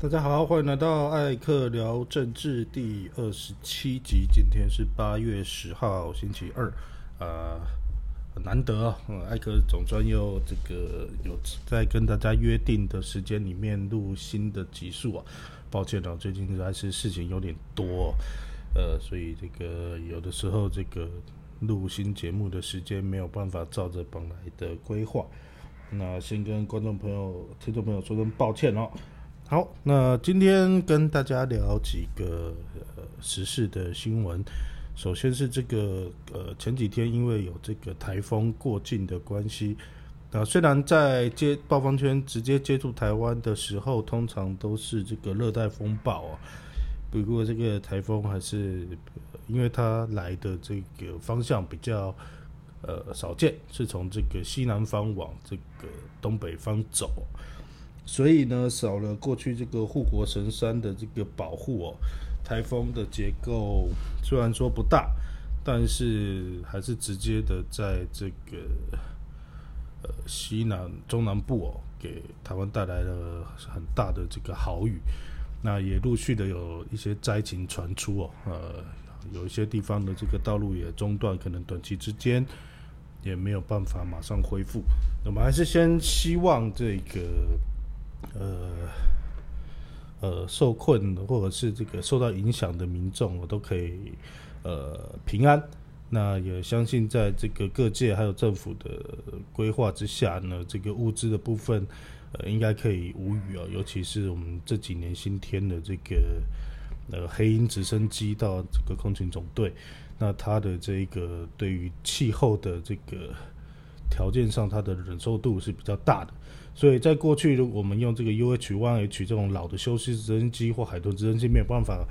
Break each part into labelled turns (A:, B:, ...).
A: 大家好，欢迎来到艾克聊政治第二十七集。今天是八月十号，星期二，啊，难得啊！艾克总算又这个有在跟大家约定的时间里面录新的集数啊。抱歉啊，最近还是事情有点多，呃，所以这个有的时候这个录新节目的时间没有办法照着本来的规划。那先跟观众朋友、听众朋友说声抱歉哦。好，那今天跟大家聊几个时事的新闻。首先是这个呃前几天因为有这个台风过境的关系，那虽然在接暴风圈直接接触台湾的时候，通常都是这个热带风暴啊，不过这个台风还是因为它来的这个方向比较呃少见，是从这个西南方往这个东北方走。所以呢，少了过去这个护国神山的这个保护哦，台风的结构虽然说不大，但是还是直接的在这个呃西南中南部哦，给台湾带来了很大的这个豪雨。那也陆续的有一些灾情传出哦，呃，有一些地方的这个道路也中断，可能短期之间也没有办法马上恢复。我们还是先希望这个。呃呃，受困或者是这个受到影响的民众，我都可以呃平安。那也相信在这个各界还有政府的规划之下呢，这个物资的部分呃应该可以无虞哦。尤其是我们这几年新添的这个呃黑鹰直升机到这个空勤总队，那它的这个对于气候的这个条件上，它的忍受度是比较大的。所以在过去，如果我们用这个 UH-1H 这种老的休息直升机或海豚直升机没有办法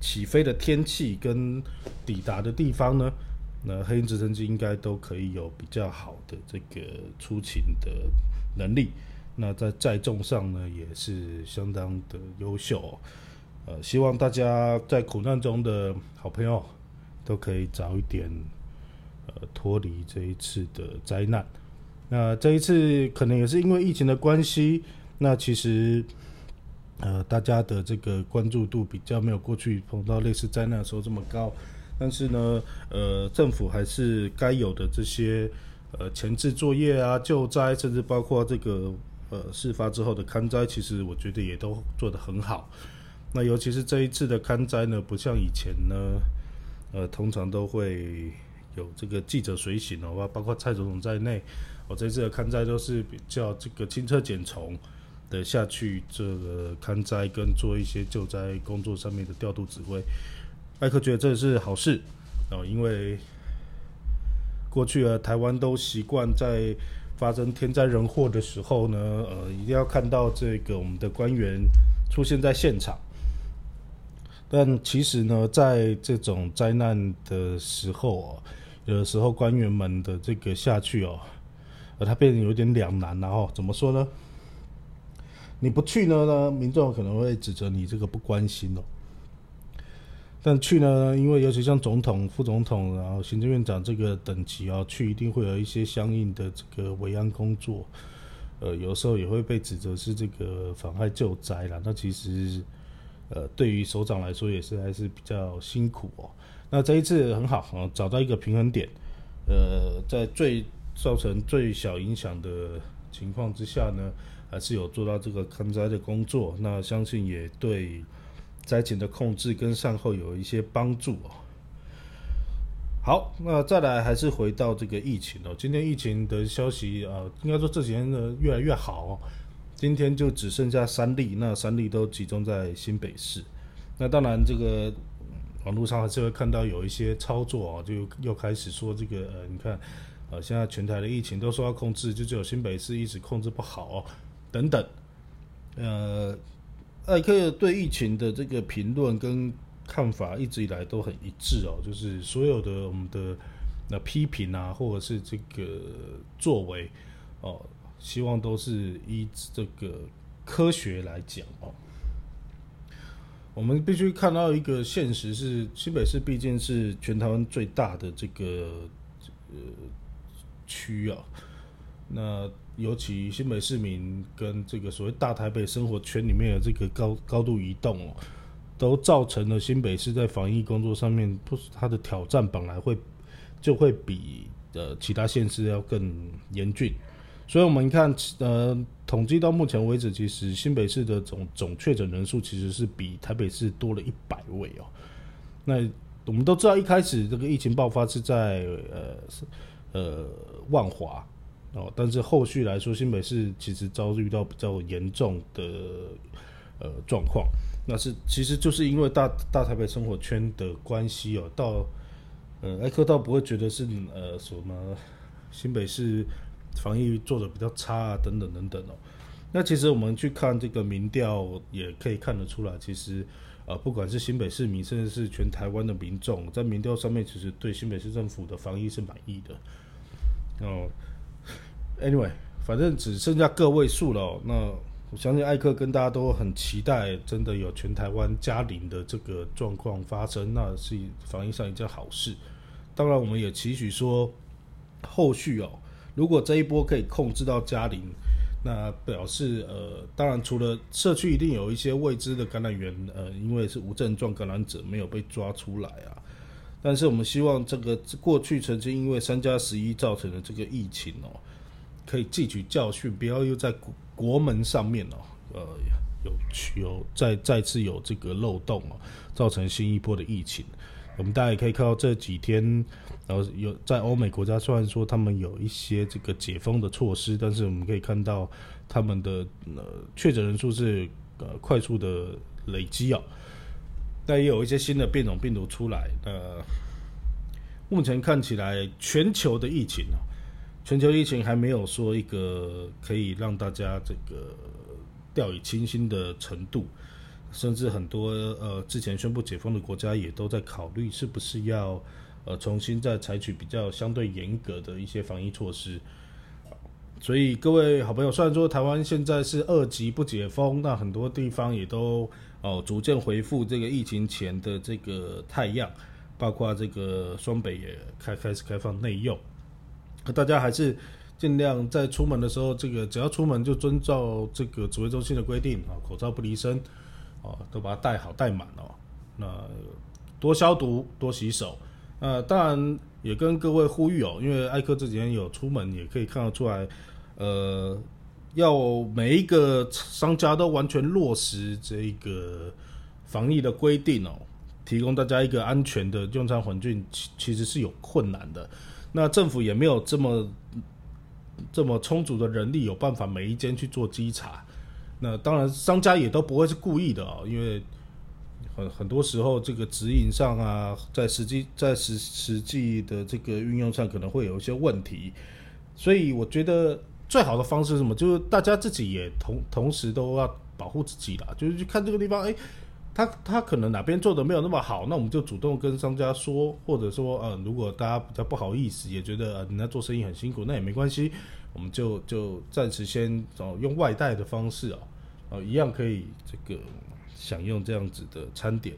A: 起飞的天气跟抵达的地方呢，那黑鹰直升机应该都可以有比较好的这个出勤的能力。那在载重上呢，也是相当的优秀。呃，希望大家在苦难中的好朋友都可以早一点呃脱离这一次的灾难。那这一次可能也是因为疫情的关系，那其实呃大家的这个关注度比较没有过去碰到类似灾难的时候这么高，但是呢，呃政府还是该有的这些呃前置作业啊、救灾，甚至包括这个呃事发之后的勘灾，其实我觉得也都做得很好。那尤其是这一次的勘灾呢，不像以前呢，呃通常都会有这个记者随行哦，包括蔡总统在内。我这次的勘灾都是比较这个轻车简从的下去，这个勘灾跟做一些救灾工作上面的调度指挥，艾克觉得这是好事哦，因为过去啊台湾都习惯在发生天灾人祸的时候呢，呃，一定要看到这个我们的官员出现在现场，但其实呢，在这种灾难的时候哦，有的时候官员们的这个下去哦。它变得有点两难了哦，怎么说呢？你不去呢呢，民众可能会指责你这个不关心哦。但去呢，因为尤其像总统、副总统，然后行政院长这个等级啊，去一定会有一些相应的这个维安工作。呃，有时候也会被指责是这个妨害救灾了。那其实，呃，对于首长来说也是还是比较辛苦哦。那这一次很好啊，找到一个平衡点。呃，在最造成最小影响的情况之下呢，还是有做到这个抗灾的工作。那相信也对灾情的控制跟善后有一些帮助哦。好，那再来还是回到这个疫情哦。今天疫情的消息啊，应该说这几天呢越来越好。今天就只剩下三例，那三例都集中在新北市。那当然，这个网络上还是会看到有一些操作啊，就又开始说这个呃，你看。呃，现在全台的疫情都说要控制，就只有新北市一直控制不好，等等。呃，艾克对疫情的这个评论跟看法一直以来都很一致哦，就是所有的我们的那批评啊，或者是这个作为哦，希望都是依这个科学来讲哦。我们必须看到一个现实是，新北市毕竟是全台湾最大的这个呃。区啊，那尤其新北市民跟这个所谓大台北生活圈里面的这个高高度移动哦，都造成了新北市在防疫工作上面，不是它的挑战本来会就会比呃其他县市要更严峻。所以，我们看，呃，统计到目前为止，其实新北市的总总确诊人数其实是比台北市多了一百位哦。那我们都知道，一开始这个疫情爆发是在呃呃万华哦，但是后续来说，新北市其实遭遇到比较严重的呃状况。那是其实就是因为大大台北生活圈的关系哦，到呃艾克倒不会觉得是呃什么新北市。防疫做的比较差啊，等等等等哦。那其实我们去看这个民调，也可以看得出来，其实呃，不管是新北市民，甚至是全台湾的民众，在民调上面，其实对新北市政府的防疫是满意的。哦，anyway，反正只剩下个位数了。那我相信艾克跟大家都很期待，真的有全台湾加零的这个状况发生，那是防疫上一件好事。当然，我们也期许说，后续哦。如果这一波可以控制到嘉陵，那表示呃，当然除了社区一定有一些未知的感染源，呃，因为是无症状感染者没有被抓出来啊。但是我们希望这个过去曾经因为三加十一造成的这个疫情哦，可以汲取教训，不要又在国国门上面哦，呃，有有再再次有这个漏洞哦，造成新一波的疫情。我们大家也可以看到这几天，然后有在欧美国家，虽然说他们有一些这个解封的措施，但是我们可以看到他们的呃确诊人数是呃快速的累积啊。但也有一些新的变种病毒出来。呃，目前看起来全球的疫情啊，全球疫情还没有说一个可以让大家这个掉以轻心的程度。甚至很多呃之前宣布解封的国家也都在考虑是不是要呃重新再采取比较相对严格的一些防疫措施。所以各位好朋友，虽然说台湾现在是二级不解封，那很多地方也都哦逐渐回复这个疫情前的这个太阳，包括这个双北也开开始开放内用，那大家还是尽量在出门的时候，这个只要出门就遵照这个指挥中心的规定啊，口罩不离身。哦，都把它戴好戴满哦。那多消毒，多洗手。呃，当然也跟各位呼吁哦，因为艾克这几天有出门，也可以看得出来，呃，要每一个商家都完全落实这个防疫的规定哦，提供大家一个安全的用餐环境，其其实是有困难的。那政府也没有这么这么充足的人力，有办法每一间去做稽查。那当然，商家也都不会是故意的啊，因为很很多时候这个指引上啊，在实际 在实实际的这个运用上可能会有一些问题，所以我觉得最好的方式是什么？就是大家自己也同同时都要保护自己啦，就是去看这个地方，哎，他他可能哪边做的没有那么好，那我们就主动跟商家说，或者说，呃，如果大家比较不好意思，也觉得呃人家做生意很辛苦，那也没关系，我们就就暂时先哦用外带的方式啊。哦，一样可以这个享用这样子的餐点。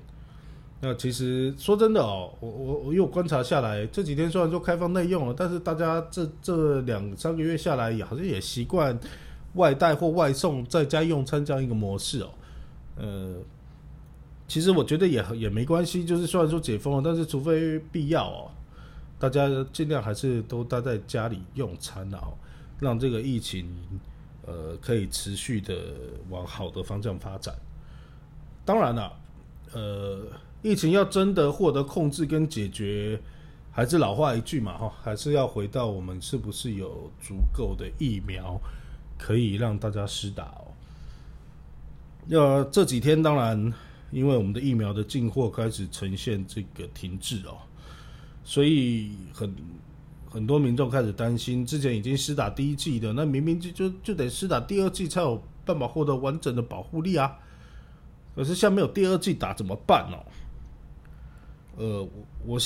A: 那其实说真的哦，我我我有观察下来，这几天虽然说开放内用了，但是大家这这两三个月下来，也好像也习惯外带或外送在家用餐这样一个模式哦。呃，其实我觉得也也没关系，就是虽然说解封了，但是除非必要哦，大家尽量还是都待在家里用餐哦，让这个疫情。呃，可以持续的往好的方向发展。当然了，呃，疫情要真的获得控制跟解决，还是老话一句嘛，哈，还是要回到我们是不是有足够的疫苗可以让大家施打哦。要这几天，当然，因为我们的疫苗的进货开始呈现这个停滞哦，所以很。很多民众开始担心，之前已经施打第一剂的，那明明就就就得施打第二剂才有办法获得完整的保护力啊。可是现在没有第二剂打怎么办哦？呃，我我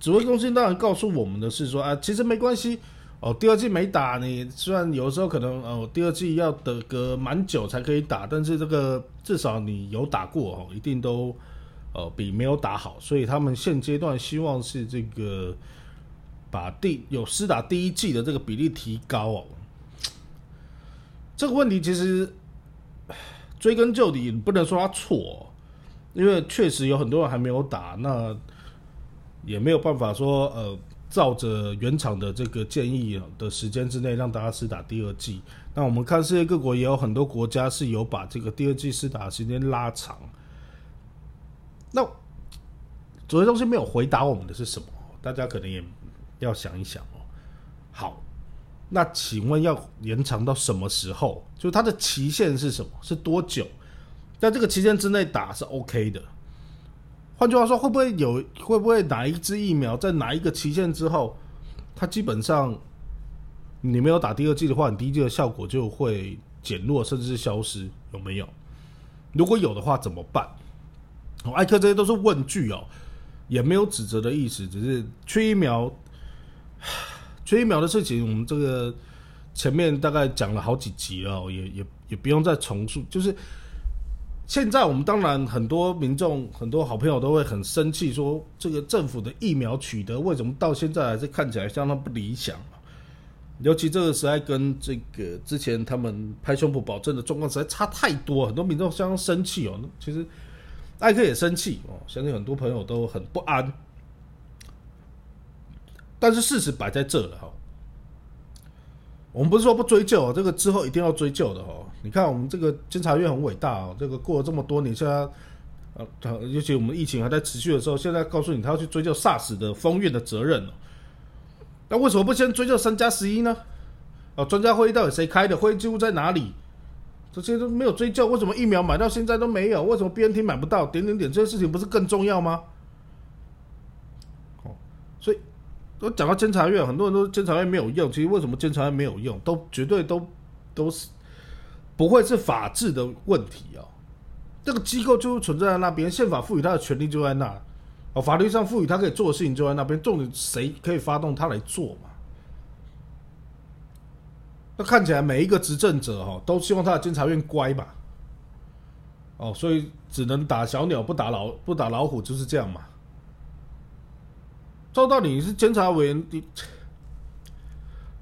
A: 指挥中心当然告诉我们的是说啊，其实没关系哦，第二季没打，你虽然有时候可能哦，第二季要等个蛮久才可以打，但是这个至少你有打过哦，一定都呃比没有打好，所以他们现阶段希望是这个。把第有施打第一季的这个比例提高哦，这个问题其实 追根究底，不能说他错，因为确实有很多人还没有打，那也没有办法说呃，照着原厂的这个建议的时间之内让大家施打第二剂。那我们看世界各国也有很多国家是有把这个第二剂施打时间拉长。那主要东西没有回答我们的是什么？大家可能也要想一想哦。好。那请问要延长到什么时候？就它的期限是什么？是多久？在这个期间之内打是 OK 的。换句话说，会不会有会不会哪一支疫苗在哪一个期限之后，它基本上你没有打第二剂的话，你第一剂的效果就会减弱甚至是消失？有没有？如果有的话怎么办？艾克这些都是问句哦，也没有指责的意思，只是缺疫苗。缺疫苗的事情，我们这个前面大概讲了好几集了，也也也不用再重述。就是现在我们当然很多民众、很多好朋友都会很生气，说这个政府的疫苗取得为什么到现在还是看起来相当不理想尤其这个实在跟这个之前他们拍胸脯保证的状况实在差太多，很多民众相当生气哦。其实艾克也生气哦，相信很多朋友都很不安。但是事实摆在这了哈，我们不是说不追究，这个之后一定要追究的哈。你看我们这个监察院很伟大哦，这个过了这么多年，现在呃，尤其我们疫情还在持续的时候，现在告诉你他要去追究 SARS 的封院的责任哦。那为什么不先追究三加十一呢？哦，专家会议到底谁开的？会议记录在哪里？这些都没有追究，为什么疫苗买到现在都没有？为什么 BNT 买不到？点点点，这些事情不是更重要吗？哦，所以。都讲到监察院，很多人都监察院没有用。其实为什么监察院没有用，都绝对都都是不会是法治的问题哦。这个机构就存在在那边，宪法赋予他的权利就在那，哦，法律上赋予他可以做的事情就在那边，重点谁可以发动他来做嘛？那看起来每一个执政者哈，都希望他的监察院乖嘛。哦，所以只能打小鸟不打老不打老虎，就是这样嘛。照道理你是监察委员，你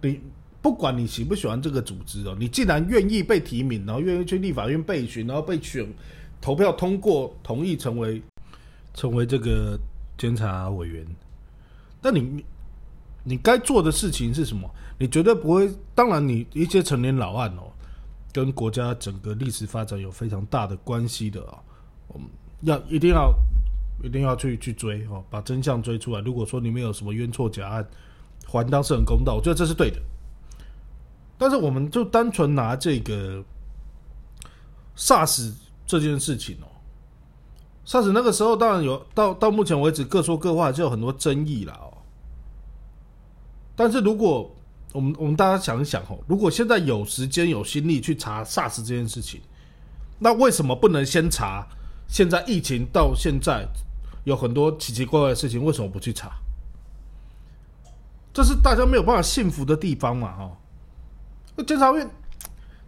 A: 你不管你喜不喜欢这个组织哦，你既然愿意被提名，然后愿意去立法院备询，然后被选投票通过同意成为成为这个监察委员，那你你该做的事情是什么？你绝对不会。当然，你一些成年老案哦，跟国家整个历史发展有非常大的关系的啊，我们要一定要。一定要去去追哦，把真相追出来。如果说你们有什么冤错假案，还当事人公道，我觉得这是对的。但是我们就单纯拿这个 SARS 这件事情哦，SARS 那个时候当然有到到目前为止各说各话，就有很多争议了哦。但是如果我们我们大家想一想哦，如果现在有时间有心力去查 SARS 这件事情，那为什么不能先查现在疫情到现在？有很多奇奇怪怪的事情，为什么不去查？这是大家没有办法信服的地方嘛？哈，那监察院，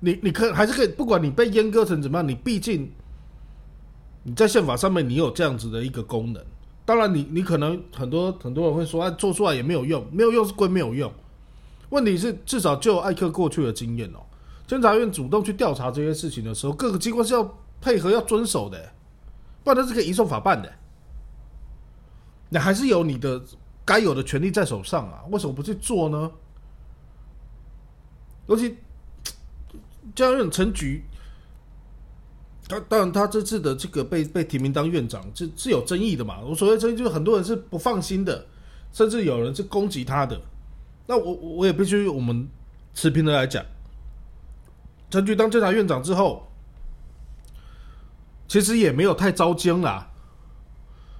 A: 你你可还是可以，不管你被阉割成怎么样，你毕竟你在宪法上面你有这样子的一个功能。当然，你你可能很多很多人会说，啊，做出来也没有用，没有用是归没有用。问题是，至少就艾克过去的经验哦，监察院主动去调查这些事情的时候，各个机关是要配合要遵守的，不然他是可以移送法办的。你还是有你的该有的权利在手上啊，为什么不去做呢？尤其这样陈局，他当然他这次的这个被被提名当院长，是是有争议的嘛。我所谓争议就是很多人是不放心的，甚至有人是攻击他的。那我我也必须我们持平的来讲，陈局当监察院长之后，其实也没有太糟惊啦。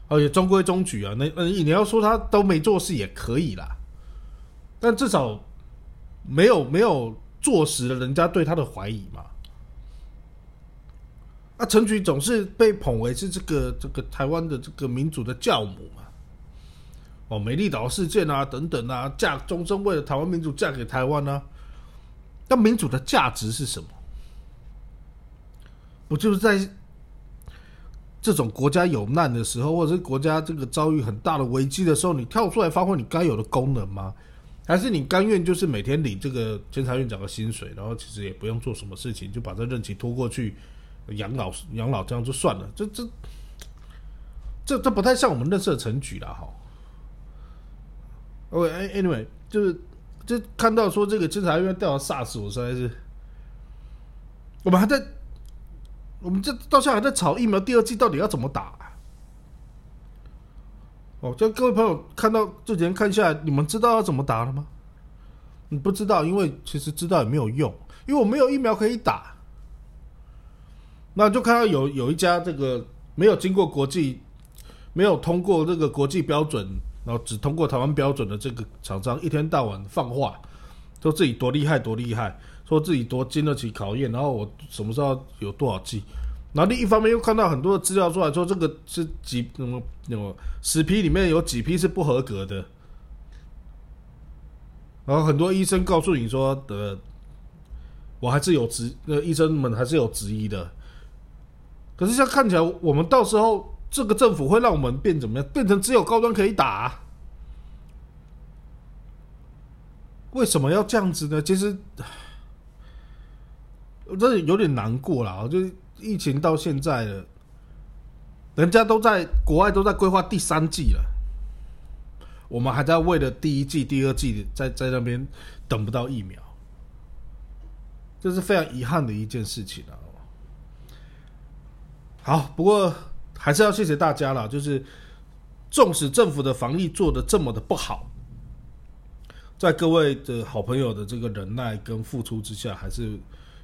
A: 而且中规中矩啊，那那你要说他都没做事也可以啦，但至少没有没有坐实了人家对他的怀疑嘛。那，陈菊总是被捧为是这个这个台湾的这个民主的教母嘛。哦，美丽岛事件啊，等等啊，嫁终身为了台湾民主嫁给台湾呢？那民主的价值是什么？不就是在？这种国家有难的时候，或者是国家这个遭遇很大的危机的时候，你跳出来发挥你该有的功能吗？还是你甘愿就是每天领这个监察院长的薪水，然后其实也不用做什么事情，就把这任期拖过去养老养老这样就算了？这这这这不太像我们认识的陈举了哈。OK，Anyway，就是就看到说这个监察院调查 SARS，我实在是，我们还在，我们这到现在还在吵疫苗第二季到底要怎么打。哦，就各位朋友看到这几天看下来，你们知道要怎么打了吗？你不知道，因为其实知道也没有用，因为我没有疫苗可以打。那就看到有有一家这个没有经过国际、没有通过这个国际标准，然后只通过台湾标准的这个厂商，一天到晚放话，说自己多厉害多厉害，说自己多经得起考验，然后我什么时候有多少剂。然后另一方面又看到很多的资料出来说，这个是几什么什么十批里面有几批是不合格的，然后很多医生告诉你说的，我还是有质，那医生们还是有质疑的。可是像看起来，我们到时候这个政府会让我们变怎么样？变成只有高端可以打？为什么要这样子呢？其实，我真的有点难过了，就是。疫情到现在了，人家都在国外都在规划第三季了，我们还在为了第一季、第二季在在那边等不到疫苗，这是非常遗憾的一件事情啊。好，不过还是要谢谢大家了，就是纵使政府的防疫做的这么的不好，在各位的好朋友的这个忍耐跟付出之下，还是。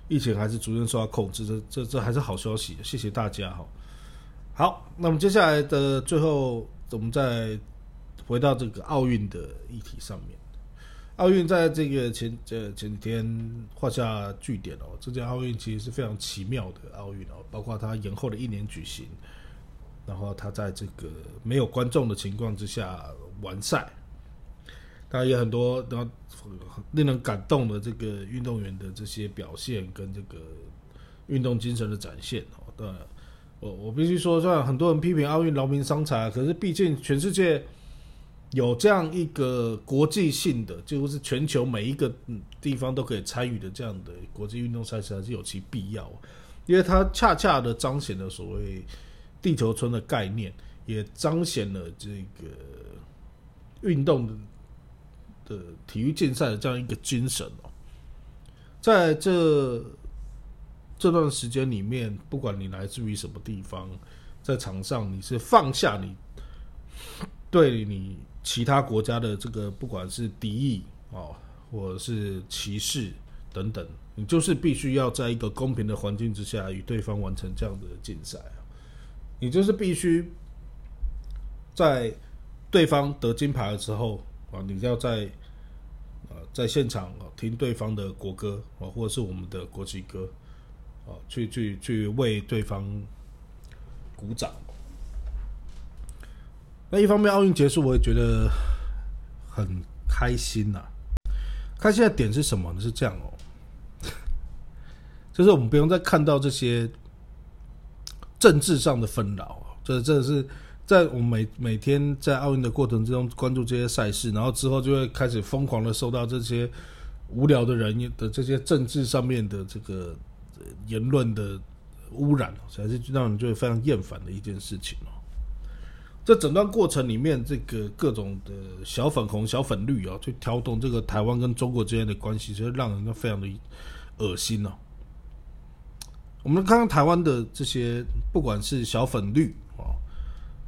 A: 疫情还是逐渐受到控制，这这这还是好消息，谢谢大家哈。好，那么接下来的最后，我们再回到这个奥运的议题上面。奥运在这个前这前几天画下句点哦，这届奥运其实是非常奇妙的奥运哦，包括它延后了一年举行，然后它在这个没有观众的情况之下完赛。当然也很多，然后令人感动的这个运动员的这些表现跟这个运动精神的展现哦。对，我我必须说，虽然很多人批评奥运劳民伤财，可是毕竟全世界有这样一个国际性的，几乎是全球每一个地方都可以参与的这样的国际运动赛事，还是有其必要。因为它恰恰的彰显了所谓地球村的概念，也彰显了这个运动的的。体育竞赛的这样一个精神哦，在这这段时间里面，不管你来自于什么地方，在场上你是放下你对你其他国家的这个不管是敌意哦，或者是歧视等等，你就是必须要在一个公平的环境之下与对方完成这样的竞赛你就是必须在对方得金牌的时候。啊，你要在啊，在现场啊听对方的国歌啊，或者是我们的国旗歌啊，去去去为对方鼓掌。那一方面，奥运结束，我也觉得很开心呐。开心的点是什么呢？是这样哦，就是我们不用再看到这些政治上的纷扰，这真的是。在我们每每天在奥运的过程之中关注这些赛事，然后之后就会开始疯狂的受到这些无聊的人的这些政治上面的这个言论的污染，才是让人觉得非常厌烦的一件事情哦。这整段过程里面，这个各种的小粉红、小粉绿啊，去挑动这个台湾跟中国之间的关系，其实让人非常的恶心哦。我们看看台湾的这些，不管是小粉绿。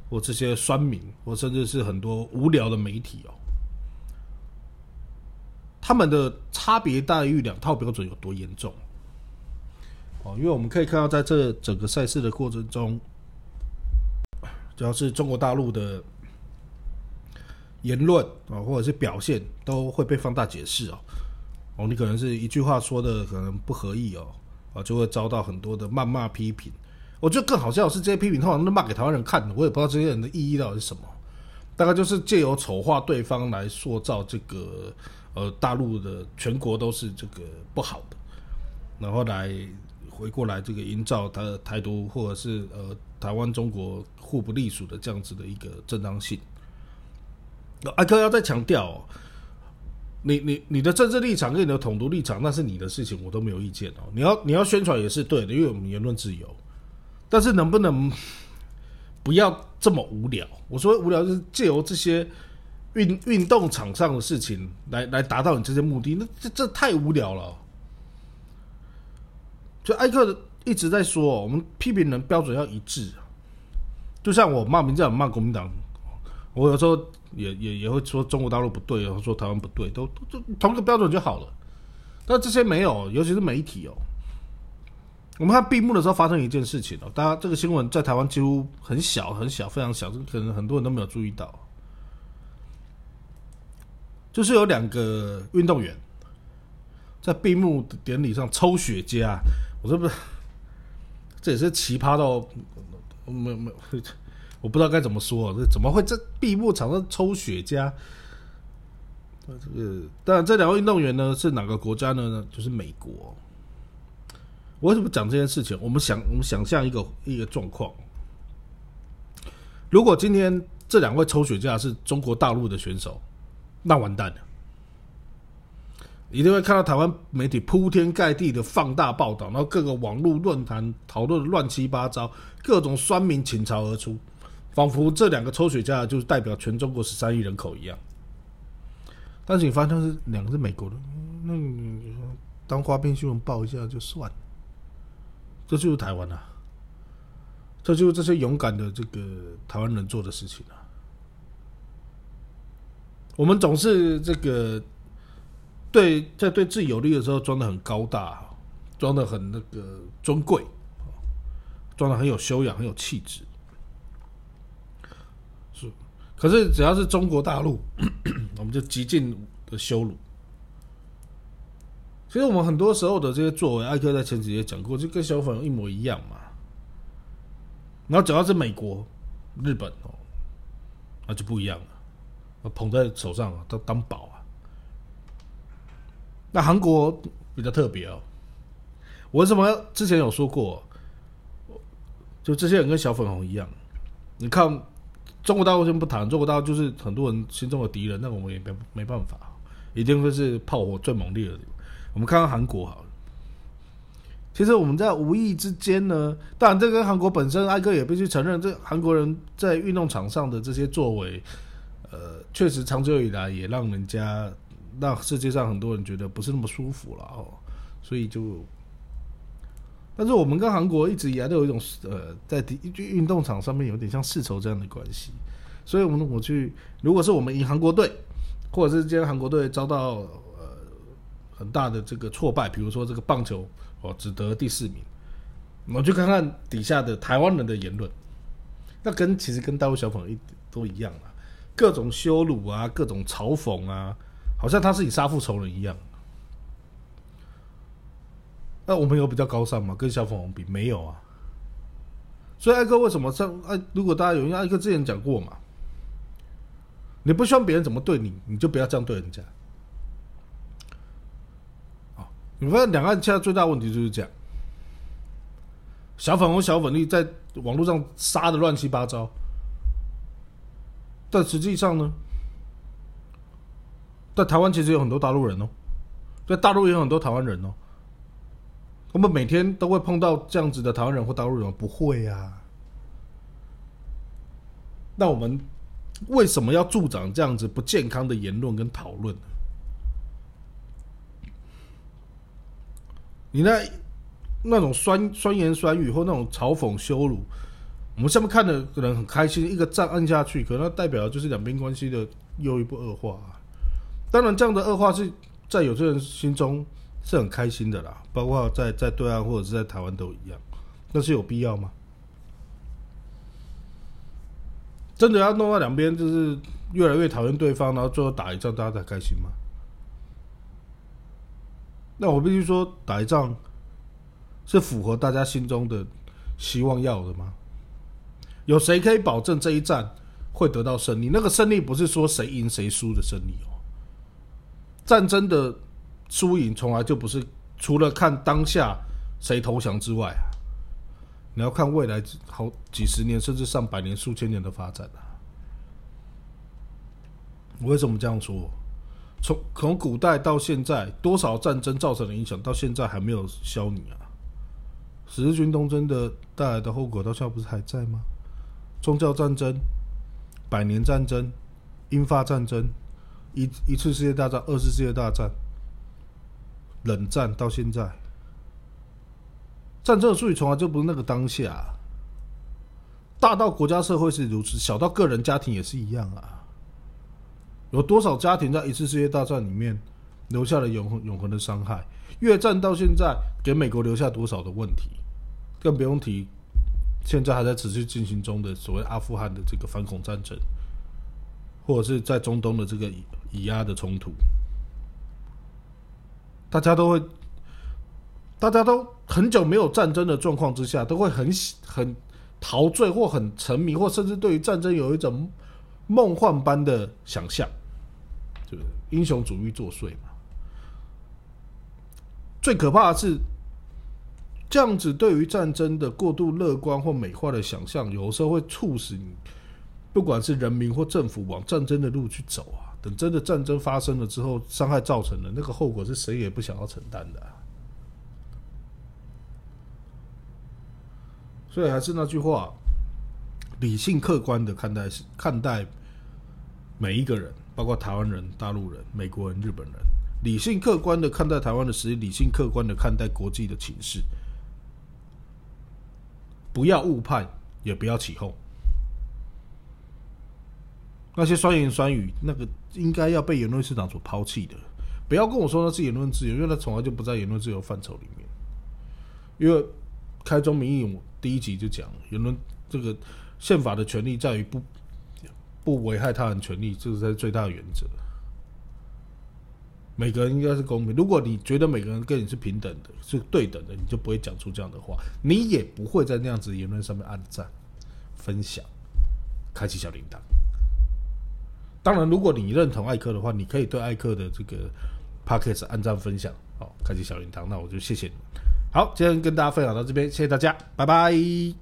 A: 或这些酸民，或甚至是很多无聊的媒体哦，他们的差别待遇两套标准有多严重？哦，因为我们可以看到，在这整个赛事的过程中，只要是中国大陆的言论啊，或者是表现，都会被放大解释哦。哦，你可能是一句话说的可能不合意哦，啊，就会遭到很多的谩骂批评。我觉得更好笑是，这些批评通常都骂给台湾人看的，我也不知道这些人的意义到底是什么。大概就是借由丑化对方来塑造这个呃大陆的全国都是这个不好的，然后来回过来这个营造他台独或者是呃台湾中国互不隶属的这样子的一个正当性。阿哥要再强调，你你你的政治立场跟你的统独立场，那是你的事情，我都没有意见哦。你要你要宣传也是对的，因为我们言论自由。但是能不能不要这么无聊？我说无聊就是借由这些运运动场上的事情来来达到你这些目的，那这这太无聊了。就艾克一直在说，我们批评人标准要一致。就像我骂民进党、骂国民党，我有时候也也也会说中国大陆不对，然后说台湾不对，都都同一个标准就好了。但这些没有，尤其是媒体哦。我们看闭幕的时候发生一件事情哦，大家这个新闻在台湾几乎很小很小，非常小，可能很多人都没有注意到。就是有两个运动员在闭幕典礼上抽雪茄，我说不是，这也是奇葩到。没没，我不知道该怎么说，这怎么会在闭幕场上抽雪茄？这个，当然，这两位运动员呢是哪个国家呢？就是美国。我为什么讲这件事情？我们想，我们想象一个一个状况：如果今天这两位抽雪茄是中国大陆的选手，那完蛋了。一定会看到台湾媒体铺天盖地的放大报道，然后各个网络论坛讨论乱七八糟，各种酸民倾巢而出，仿佛这两个抽雪茄就是代表全中国十三亿人口一样。但是你发现是两个是美国的，那你当花边新闻报一下就算了。这就是台湾啊，这就是这些勇敢的这个台湾人做的事情啊。我们总是这个。对，在对自己有利的时候装的很高大，装的很那个尊贵，装的很有修养、很有气质。是，可是只要是中国大陆，我们就极尽的羞辱。其实我们很多时候的这些作为，艾克在前几节讲过，就跟小粉一模一样嘛。然后只要是美国、日本哦，那就不一样了，捧在手上当当宝啊。那韩国比较特别哦，我为什么之前有说过，就这些人跟小粉红一样，你看中国大陆先不谈，中国大陆就是很多人心中的敌人，那我们也没没办法，一定会是炮火最猛烈的。我们看看韩国好了，其实我们在无意之间呢，当然这跟韩国本身，艾哥也必须承认，这韩国人在运动场上的这些作为，呃，确实长久以来也让人家。让世界上很多人觉得不是那么舒服了哦，所以就，但是我们跟韩国一直以来都有一种呃，在运动场上面有点像世仇这样的关系，所以我们我去，如果是我们赢韩国队，或者是今天韩国队遭到很大的这个挫败，比如说这个棒球哦只得第四名，我去看看底下的台湾人的言论，那跟其实跟大陆小粉一都一样啊，各种羞辱啊，各种嘲讽啊。好像他是你杀父仇人一样，那我们有比较高尚吗？跟小粉红比没有啊。所以艾哥为什么像哎？如果大家有印象，艾哥之前讲过嘛，你不希望别人怎么对你，你就不要这样对人家。啊，你发现两岸现在最大问题就是这样，小粉红、小粉绿在网络上杀的乱七八糟，但实际上呢？在台湾其实有很多大陆人哦，在大陆也有很多台湾人哦。我们每天都会碰到这样子的台湾人或大陆人，不会啊？那我们为什么要助长这样子不健康的言论跟讨论呢？你那那种酸酸言酸语或那种嘲讽羞辱，我们下面看的人很开心，一个赞按下去，可能代表就是两边关系的又一步恶化。啊当然，这样的恶化是在有些人心中是很开心的啦，包括在在对岸或者是在台湾都一样。那是有必要吗？真的要弄到两边就是越来越讨厌对方，然后最后打一仗，大家才开心吗？那我必须说，打一仗是符合大家心中的希望要的吗？有谁可以保证这一战会得到胜利？那个胜利不是说谁赢谁输的胜利哦。战争的输赢从来就不是除了看当下谁投降之外啊，你要看未来好几十年甚至上百年、数千年的发展啊。为什么这样说？从从古代到现在，多少战争造成的影响，到现在还没有消弭啊。十字军东征的带来的后果，到现在不是还在吗？宗教战争、百年战争、英法战争、一一次世界大战、二次世界大战、冷战，到现在，战争的处理从来就不是那个当下。大到国家社会是如此，小到个人家庭也是一样啊。有多少家庭在一次世界大战里面留下了永恒永恒的伤害？越战到现在，给美国留下多少的问题？更不用提现在还在持续进行中的所谓阿富汗的这个反恐战争，或者是在中东的这个以压的冲突，大家都会，大家都很久没有战争的状况之下，都会很很。陶醉或很沉迷，或甚至对于战争有一种梦幻般的想象，就是英雄主义作祟嘛。最可怕的是，这样子对于战争的过度乐观或美化的想象，有时候会促使你，不管是人民或政府往战争的路去走啊。等真的战争发生了之后，伤害造成的那个后果是谁也不想要承担的。所以还是那句话，理性客观的看待是看待每一个人，包括台湾人、大陆人、美国人、日本人，理性客观的看待台湾的实力，理性客观的看待国际的情势，不要误判，也不要起哄。那些酸言酸语，那个应该要被言论市场所抛弃的。不要跟我说那是言论自由，因为它从来就不在言论自由范畴里面。因为开宗明义。我第一集就讲了言论这个宪法的权利在于不不危害他人权利，这是才是最大的原则。每个人应该是公平。如果你觉得每个人跟你是平等的，是对等的，你就不会讲出这样的话，你也不会在那样子言论上面按赞、分享、开启小铃铛。当然，如果你认同艾克的话，你可以对艾克的这个 p a c k a g e 按赞、分享，好，开启小铃铛，那我就谢谢你。好，今天跟大家分享到这边，谢谢大家，拜拜。